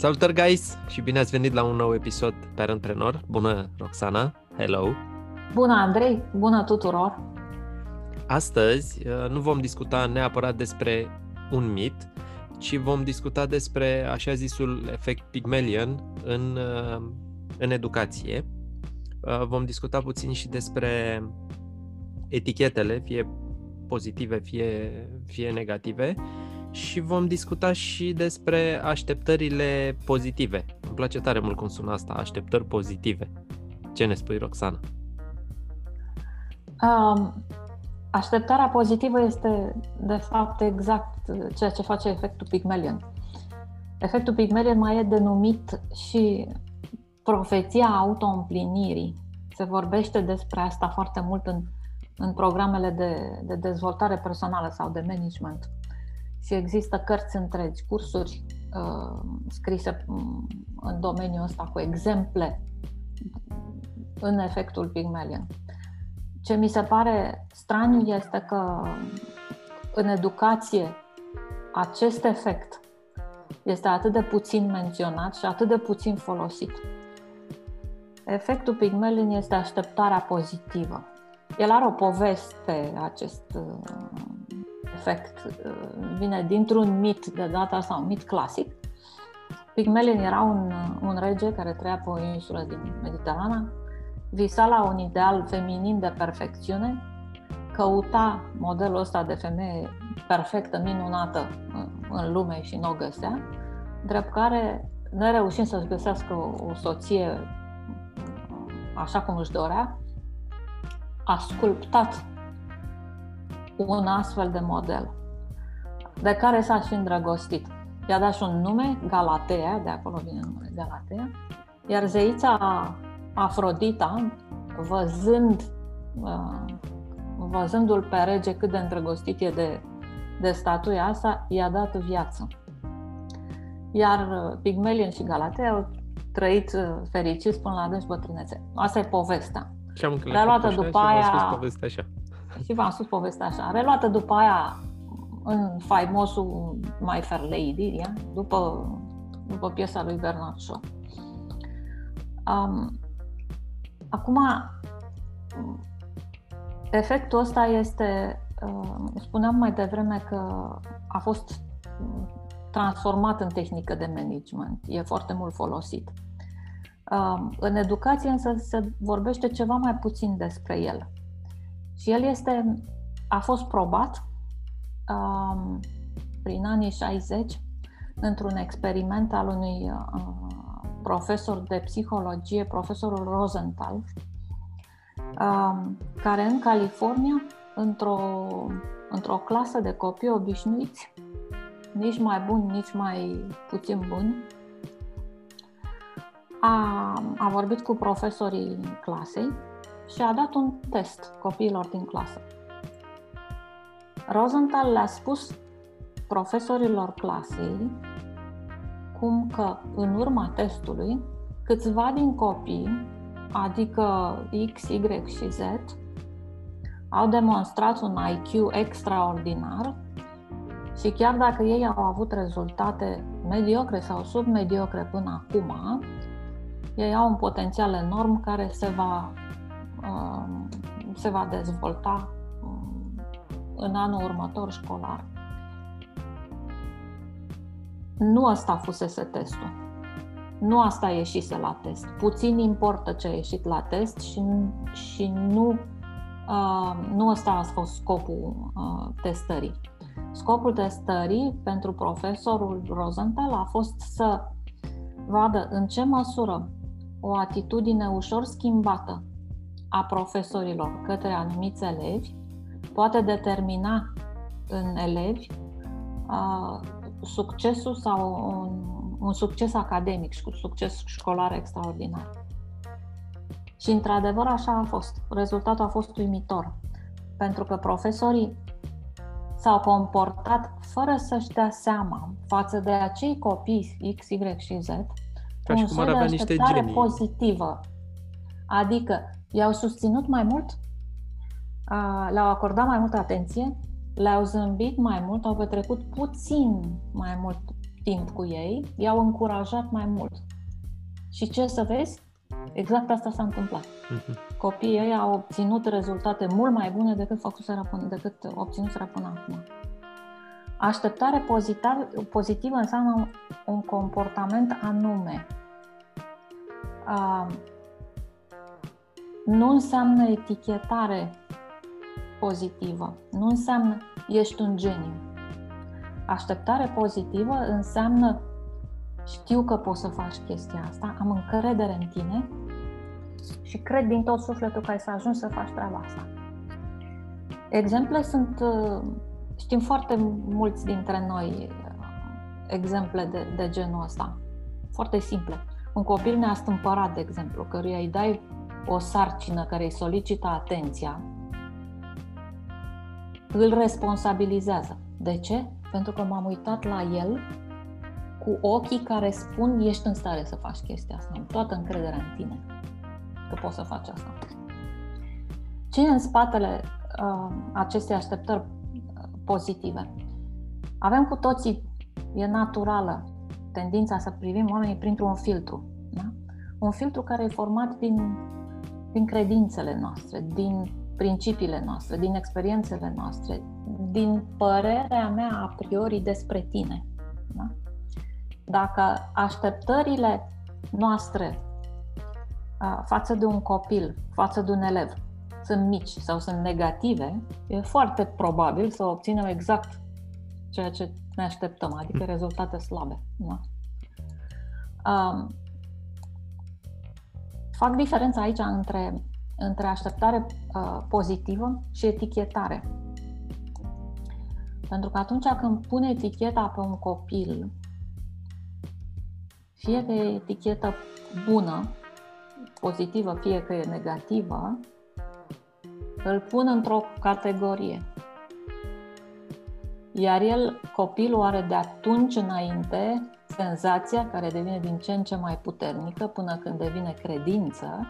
Salutări, guys, și bine ați venit la un nou episod Parentpreneur. Bună, Roxana! Hello! Bună, Andrei! Bună tuturor! Astăzi uh, nu vom discuta neapărat despre un mit, ci vom discuta despre așa zisul efect Pygmalion în, uh, în educație. Uh, vom discuta puțin și despre etichetele, fie pozitive, fie, fie negative, și vom discuta și despre așteptările pozitive. Îmi place tare mult cum sună asta, așteptări pozitive. Ce ne spui, Roxana? Um, așteptarea pozitivă este, de fapt, exact ceea ce face efectul Pygmalion. Efectul Pygmalion mai e denumit și profeția autoîmplinirii. Se vorbește despre asta foarte mult în, în programele de, de dezvoltare personală sau de management și există cărți întregi, cursuri uh, scrise mm, în domeniul ăsta cu exemple în efectul Pygmalion. Ce mi se pare straniu este că în educație acest efect este atât de puțin menționat și atât de puțin folosit. Efectul Pygmalion este așteptarea pozitivă. El are o poveste, acest uh, efect uh, vine dintr-un mit de data asta, un mit clasic. Pygmalion era un, un rege care trăia pe o insulă din Mediterana, visa la un ideal feminin de perfecțiune, căuta modelul ăsta de femeie perfectă, minunată în lume și nu o găsea, drept care, nereușind să-și găsească o, o soție așa cum își dorea, a sculptat un astfel de model, de care s-a și îndrăgostit. I-a dat și un nume, Galatea, de acolo vine numele Galatea, iar zeița Afrodita, văzând, uh, văzându-l pe rege cât de îndrăgostit e de, de statuia asta, i-a dat viață. Iar uh, Pigmelion și Galatea au trăit uh, fericiți până la adânci bătrânețe. Asta e povestea. Și am Reluată după aia... povestea așa și v-am spus povestea așa. Reluată după aia în faimosul My Fair Lady, ia? După, după piesa lui Bernard Shaw. Um, acum, efectul ăsta este, uh, spuneam mai devreme că a fost transformat în tehnică de management. E foarte mult folosit. Um, în educație însă se vorbește ceva mai puțin despre el. Și el este, a fost probat um, prin anii 60 într-un experiment al unui uh, profesor de psihologie, profesorul Rosenthal, um, care în California, într-o, într-o clasă de copii obișnuiți, nici mai buni, nici mai puțin buni, a, a vorbit cu profesorii clasei și a dat un test copiilor din clasă. Rosenthal le-a spus profesorilor clasei cum că în urma testului câțiva din copii, adică X, Y și Z, au demonstrat un IQ extraordinar și chiar dacă ei au avut rezultate mediocre sau submediocre până acum, ei au un potențial enorm care se va Um, se va dezvolta um, în anul următor școlar. Nu asta fusese testul. Nu asta ieșise la test. Puțin importă ce a ieșit la test și, și nu, uh, nu ăsta a fost scopul uh, testării. Scopul testării pentru profesorul Rosenthal a fost să vadă în ce măsură o atitudine ușor schimbată a profesorilor către anumiți elevi poate determina în elevi uh, succesul sau un, un succes academic, un succes școlar extraordinar. Și într-adevăr așa a fost. Rezultatul a fost uimitor. Pentru că profesorii s-au comportat fără să-și dea seama față de acei copii X, Y și Z ca și cum ar avea niște genii. pozitivă. Adică i-au susținut mai mult, le-au acordat mai multă atenție, le-au zâmbit mai mult, au petrecut puțin mai mult timp cu ei, i-au încurajat mai mult. Și ce să vezi? Exact asta s-a întâmplat. Uh-huh. Copiii ei au obținut rezultate mult mai bune decât, făcuseră până, decât obținuseră până acum. Așteptare pozitivă înseamnă un comportament anume. Uh, nu înseamnă etichetare pozitivă. Nu înseamnă ești un geniu. Așteptare pozitivă înseamnă știu că poți să faci chestia asta, am încredere în tine și cred din tot sufletul că ai să ajungi să faci treaba asta. Exemple sunt, uh, știm foarte mulți dintre noi uh, exemple de, de genul ăsta, foarte simple. Un copil neastâmpărat, de exemplu, căruia îi dai o sarcină care îi solicită atenția, îl responsabilizează. De ce? Pentru că m-am uitat la el cu ochii care spun ești în stare să faci chestia asta, am toată încrederea în tine că poți să faci asta. Ce e în spatele uh, acestei așteptări uh, pozitive? Avem cu toții, e naturală, tendința să privim oamenii printr-un filtru. Da? Un filtru care e format din, din credințele noastre, din principiile noastre, din experiențele noastre, din părerea mea a priori despre tine. Da? Dacă așteptările noastre față de un copil, față de un elev, sunt mici sau sunt negative, e foarte probabil să obținem exact ceea ce ne așteptăm, adică rezultate slabe. Da? Um, fac diferența aici între, între așteptare uh, pozitivă și etichetare. Pentru că atunci când pune eticheta pe un copil, fie că e etichetă bună, pozitivă, fie că e negativă, îl pun într-o categorie. Iar el, copilul, are de atunci înainte senzația care devine din ce în ce mai puternică până când devine credință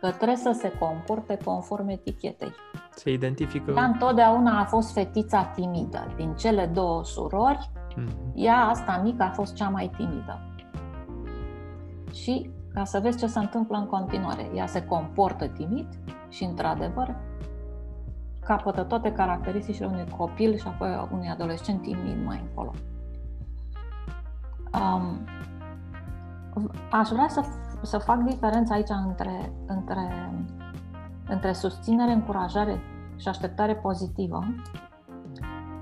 că trebuie să se comporte conform etichetei. Se identifică. Ea întotdeauna a fost fetița timidă. Din cele două surori, mm-hmm. ea, asta mică, a fost cea mai timidă. Și ca să vezi ce se întâmplă în continuare. Ea se comportă timid și, într-adevăr, capătă toate caracteristicile unui copil și apoi unui adolescent timid mai încolo. Um, aș vrea să, să fac diferența aici între, între, între susținere, încurajare și așteptare pozitivă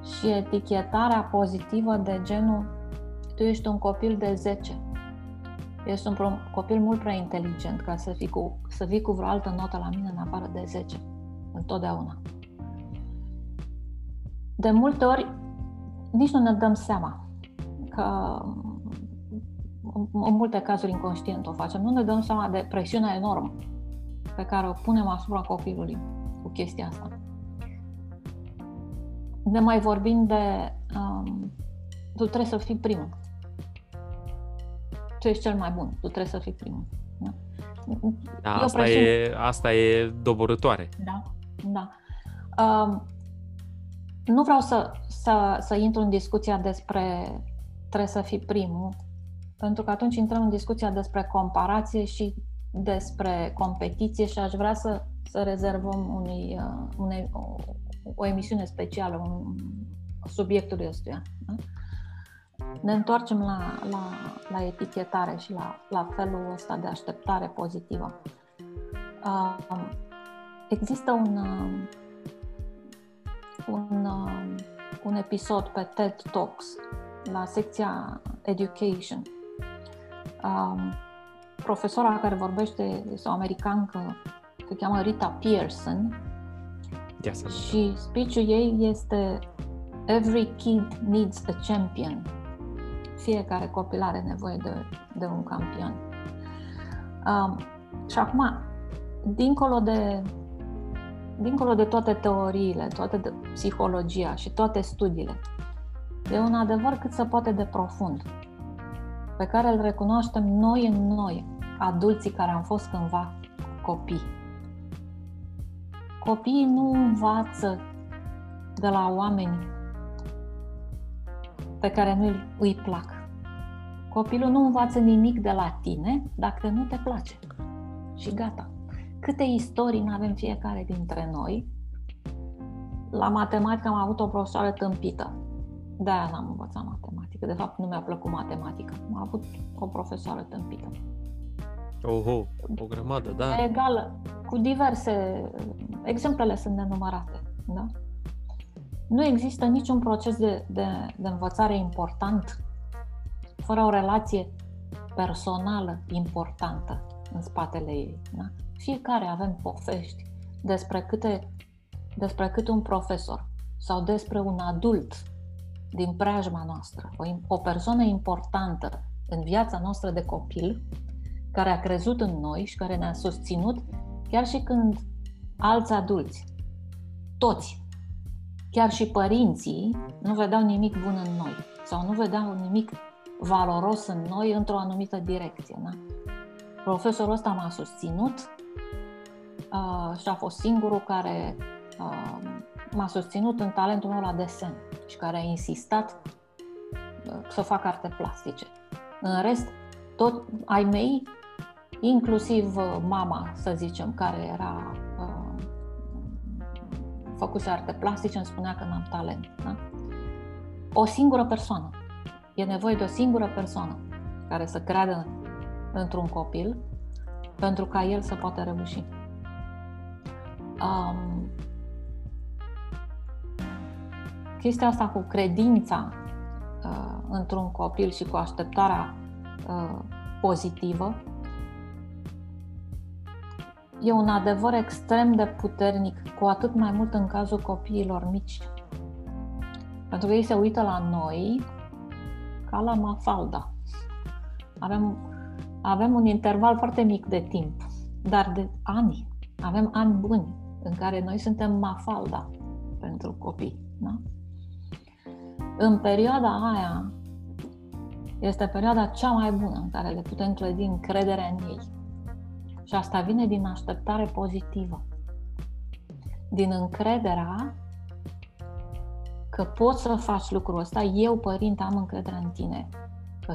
și etichetarea pozitivă de genul tu ești un copil de 10 Ești un copil mult prea inteligent ca să, fii cu, să vii cu vreo altă notă la mine în afară de 10. Întotdeauna. De multe ori nici nu ne dăm seama că în multe cazuri inconștient o facem, nu ne dăm seama de presiunea enormă pe care o punem asupra copilului cu chestia asta. Ne mai vorbim de um, tu trebuie să fii primul tu ești cel mai bun, tu trebuie să fii primul. Da? Da, asta, e, asta e doborătoare. Da, da. Uh, nu vreau să, să, să intru în discuția despre trebuie să fii primul, pentru că atunci intrăm în discuția despre comparație și despre competiție și aș vrea să, să rezervăm unui, uh, unei, o, o emisiune specială un, subiectului ăstuia. Da? ne întoarcem la, la, la etichetare și la, la felul ăsta de așteptare pozitivă. Uh, există un, uh, un, uh, un episod pe TED Talks la secția Education. Uh, profesora care vorbește este o americancă, se cheamă Rita Pearson. Yes, și speech-ul ei este Every kid needs a champion. Fiecare copil are nevoie de, de un campion. Um, și acum, dincolo de, dincolo de toate teoriile, toată de psihologia și toate studiile, e un adevăr cât se poate de profund, pe care îl recunoaștem noi în noi, adulții care am fost cândva copii. Copiii nu învață de la oameni pe care nu îi plac. Copilul nu învață nimic de la tine dacă nu te place. Și gata. Câte istorii nu avem fiecare dintre noi? La matematică am avut o profesoară tâmpită. De-aia n-am învățat matematică. De fapt, nu mi-a plăcut matematica. Am avut o profesoară tâmpită. Oho, o grămadă, da. Egală, cu diverse... Exemplele sunt nenumărate, da? Nu există niciun proces de, de, de învățare important fără o relație personală importantă în spatele ei. Da? Fiecare avem povești despre câte, despre cât un profesor sau despre un adult din preajma noastră, o, o persoană importantă în viața noastră de copil, care a crezut în noi și care ne-a susținut chiar și când alți adulți, toți, chiar și părinții, nu vedeau nimic bun în noi sau nu vedeau nimic valoros în noi într-o anumită direcție. Da? Profesorul ăsta m-a susținut uh, și a fost singurul care uh, m-a susținut în talentul meu la desen și care a insistat uh, să fac arte plastice. În rest, tot ai mei, inclusiv uh, mama, să zicem, care era uh, făcuse arte plastice, îmi spunea că n-am talent. Da? O singură persoană E nevoie de o singură persoană care să creadă într-un copil pentru ca el să poată reuși. Um, chestia asta cu credința uh, într-un copil și cu așteptarea uh, pozitivă e un adevăr extrem de puternic, cu atât mai mult în cazul copiilor mici. Pentru că ei se uită la noi ca la Mafalda. Avem, avem un interval foarte mic de timp, dar de ani. Avem ani buni în care noi suntem Mafalda pentru copii. Da? În perioada aia este perioada cea mai bună în care le putem clădi încrederea în ei. Și asta vine din așteptare pozitivă. Din încrederea că poți să faci lucrul ăsta, eu, părinte, am încredere în tine, că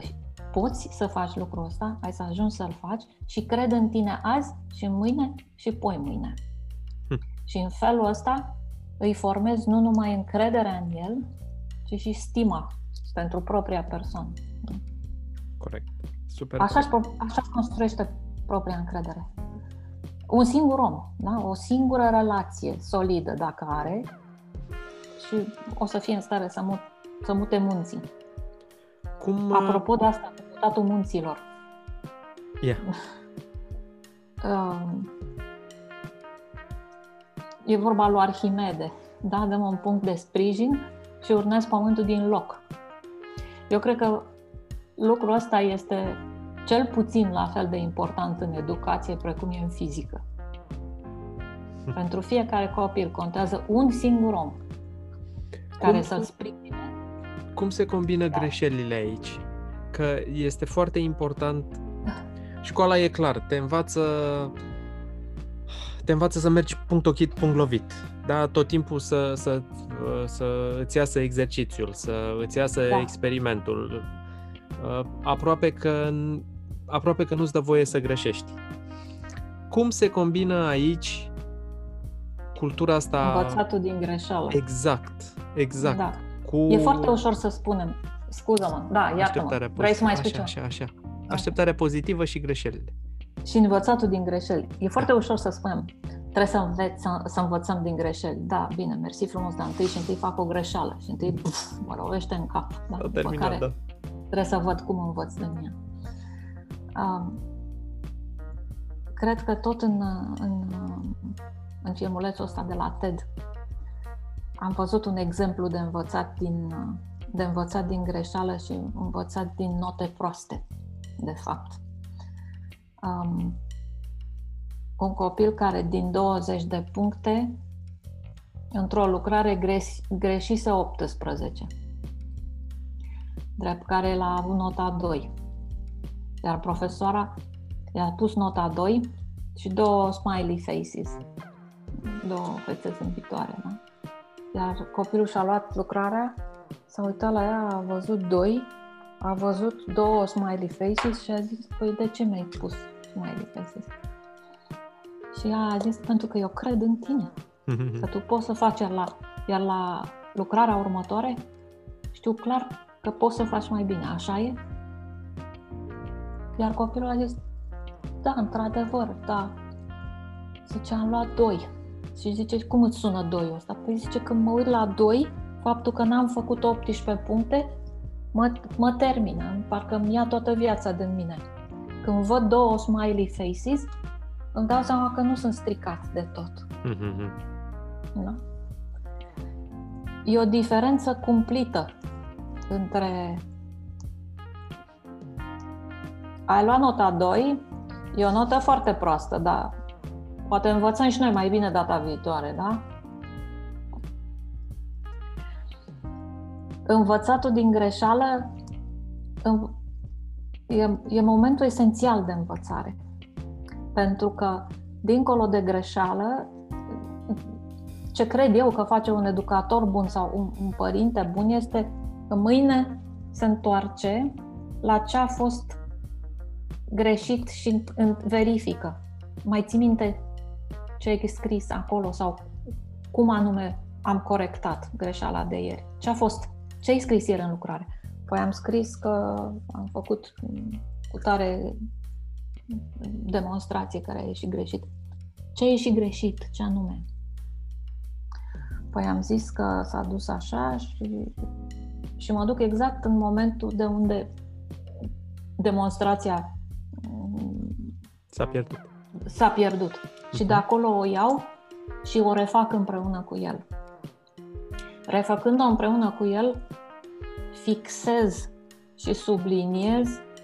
poți să faci lucrul ăsta, ai să ajungi să-l faci și cred în tine azi și mâine și poi mâine. Hm. Și în felul ăsta îi formezi nu numai încrederea în el, ci și stima pentru propria persoană. Corect. Super. Așa își, așa construiește propria încredere. Un singur om, da? o singură relație solidă, dacă are, și o să fie în stare să, mut, să mute munții. Cum, uh, Apropo de asta, mutatul munților. Yeah. e vorba lui Arhimede. Da? Dăm un punct de sprijin și urnesc pământul din loc. Eu cred că lucrul ăsta este cel puțin la fel de important în educație precum e în fizică. Pentru fiecare copil contează un singur om care cum, să-l sprijine. Cum se combină da. greșelile aici? Că este foarte important. Școala e clar, te învață te învață să mergi punct ochit, punct lovit. Da? Tot timpul să, să, să îți iasă exercițiul, să îți iasă da. experimentul. Aproape că, aproape că nu-ți dă voie să greșești. Cum se combină aici cultura asta... Învățatul din greșeală. Exact. Exact. Da. Cu... E foarte ușor să spunem. Scuză-mă, da, iartă-mă. Vrei să mai spui așa, așa, așa. Așteptare pozitivă și greșelile. Și învățatul din greșeli. E foarte da. ușor să spunem. Trebuie să, înveți, să, să învățăm din greșeli. Da, bine, mersi frumos, dar întâi și întâi fac o greșeală și întâi pf, mă lovește în cap. Da? După terminat, care da. trebuie să văd cum învăț din ea. Um, cred că tot în, în, în filmulețul ăsta de la TED am văzut un exemplu de învățat din, de învățat din greșeală și învățat din note proaste, de fapt. Um, un copil care din 20 de puncte, într-o lucrare greș, greșise 18, drept care el a avut nota 2. Iar profesoara i-a pus nota 2 și două smiley faces, două fețe zâmbitoare, da? Iar copilul și-a luat lucrarea, s-a uitat la ea, a văzut doi a văzut două smiley faces și a zis, păi de ce mi-ai pus smiley faces? Și ea a zis, pentru că eu cred în tine, că tu poți să faci, iar la, iar la lucrarea următoare știu clar că poți să faci mai bine, așa e? Iar copilul a zis, da, într-adevăr, da. Zice, am luat doi. Și zice, cum îți sună doi ăsta? Păi zice, când mă uit la doi, faptul că n-am făcut 18 puncte, mă, mă termină, parcă îmi ia toată viața din mine. Când văd două smiley faces, îmi dau seama că nu sunt stricat de tot. Mm-hmm. Da? E o diferență cumplită între ai luat nota 2, e o notă foarte proastă, dar poate învățăm și noi mai bine data viitoare, da? Învățatul din greșeală e, e momentul esențial de învățare. Pentru că, dincolo de greșeală, ce cred eu că face un educator bun sau un, un părinte bun este că mâine se întoarce la ce a fost greșit și verifică. Mai ții minte ce ai scris acolo sau cum anume am corectat greșeala de ieri? Ce a fost? Ce ai scris ieri în lucrare? Păi am scris că am făcut cu tare demonstrație care a ieșit greșit. Ce a ieșit greșit? Ce anume? Păi am zis că s-a dus așa și, și mă duc exact în momentul de unde demonstrația S-a pierdut. S-a pierdut. Uh-huh. Și de acolo o iau și o refac împreună cu el. Refăcând-o împreună cu el, fixez și subliniez uh,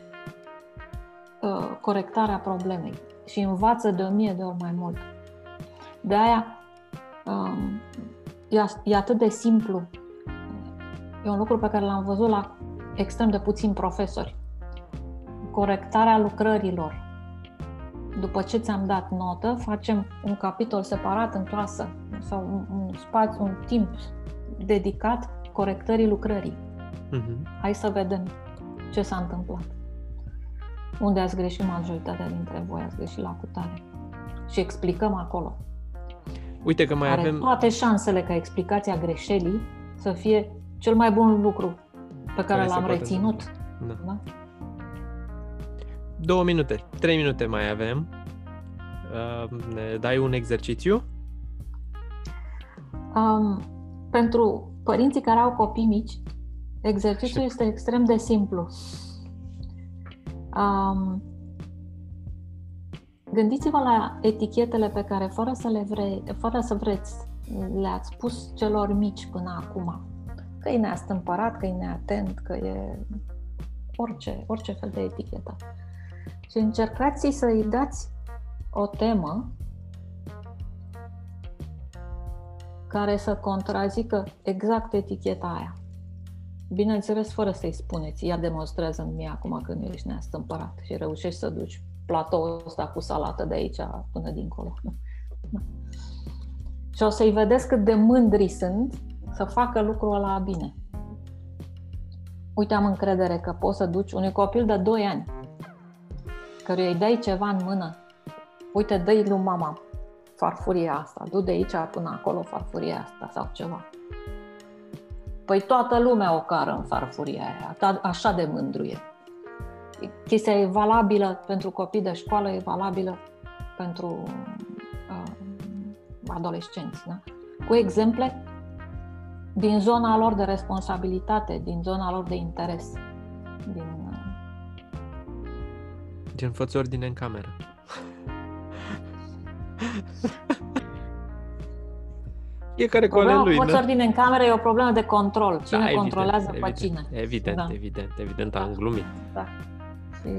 corectarea problemei și învață de o mie de ori mai mult. De aia um, e, e atât de simplu. E un lucru pe care l-am văzut la extrem de puțini profesori. Corectarea lucrărilor, după ce ți-am dat notă, facem un capitol separat în clasă sau un, un spațiu, un timp dedicat corectării lucrării. Uh-huh. Hai să vedem ce s-a întâmplat. Unde ați greșit majoritatea dintre voi, ați greșit la cutare. Și explicăm acolo. Uite că mai Are avem... toate șansele ca explicația greșelii să fie cel mai bun lucru pe care, care l-am reținut. Da. Da? două minute, trei minute mai avem. Uh, ne dai un exercițiu? Um, pentru părinții care au copii mici, exercițiul este extrem de simplu. Um, gândiți-vă la etichetele pe care, fără să le vrei, fără să vreți, le-ați pus celor mici până acum. Că e neastâmpărat, că e neatent, că e orice, orice fel de etichetă și încercați să-i dați o temă care să contrazică exact eticheta aia. Bineînțeles, fără să-i spuneți, ea demonstrează în mie acum că nu ești neastâmpărat și reușești să duci platoul ăsta cu salată de aici până dincolo. și o să-i vedeți cât de mândri sunt să facă lucrul ăla bine. Uite, am încredere că poți să duci unui copil de 2 ani căruia îi dai ceva în mână, uite, dă-i lui mama farfuria asta, du de aici până acolo farfuria asta sau ceva. Păi toată lumea o cară în farfuria aia, așa de mândru e. Chestia e valabilă pentru copii de școală, e valabilă pentru uh, adolescenți. Da? Cu exemple din zona lor de responsabilitate, din zona lor de interes, din Gen, fă ordine în cameră. Fiecare cu ale lui. Fă ordine în cameră e o problemă de control. Cine da, controlează evident, pe cine? Evident, da. evident, evident, am glumit. Da. Și...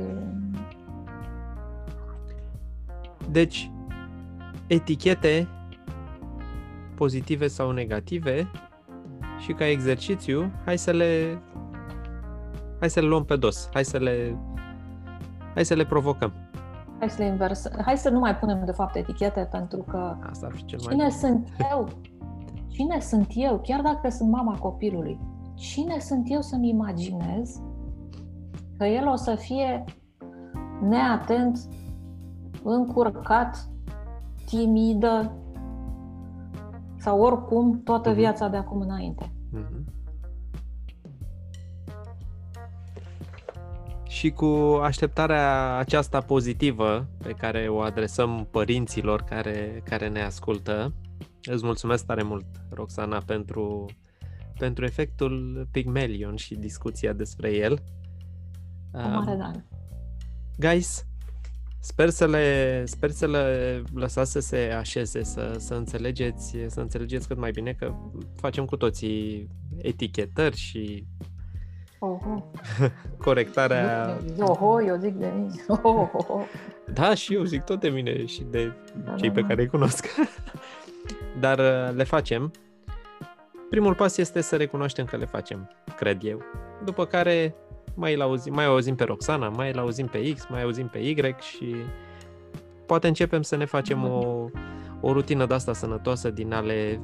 Deci, etichete pozitive sau negative și ca exercițiu, hai să le hai să le luăm pe dos, hai să le Hai să le provocăm. Hai să le invers. Hai să nu mai punem de fapt etichete pentru că Asta ar fi cel cine mai sunt eu? Cine sunt eu? Chiar dacă sunt mama copilului, cine sunt eu să-mi imaginez că el o să fie neatent, încurcat, timidă sau oricum toată uh-huh. viața de acum înainte. Uh-huh. Și cu așteptarea aceasta pozitivă pe care o adresăm părinților care, care ne ascultă, îți mulțumesc tare mult, Roxana, pentru, pentru efectul Pygmalion și discuția despre el. Cu mare drag. Guys, Sper să le, sper să le lăsați să se așeze, să, să, înțelegeți, să înțelegeți cât mai bine că facem cu toții etichetări și Oho. corectarea... Oho, eu zic de mine. Oho. Da, și eu zic tot de mine și de da, cei da, pe da. care îi cunosc. Dar uh, le facem. Primul pas este să recunoaștem că le facem, cred eu. După care mai, auzim, mai auzim pe Roxana, mai îl auzim pe X, mai auzim pe Y și poate începem să ne facem o, o rutină de asta sănătoasă din ale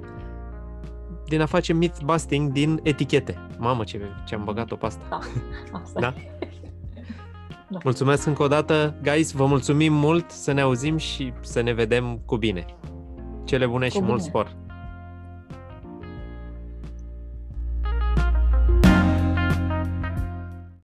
din a face myth busting din etichete. Mamă, ce, ce am băgat-o pe asta. Da, asta da? da? Mulțumesc încă o dată, guys, vă mulțumim mult, să ne auzim și să ne vedem cu bine. Cele bune cu și bine. mult spor!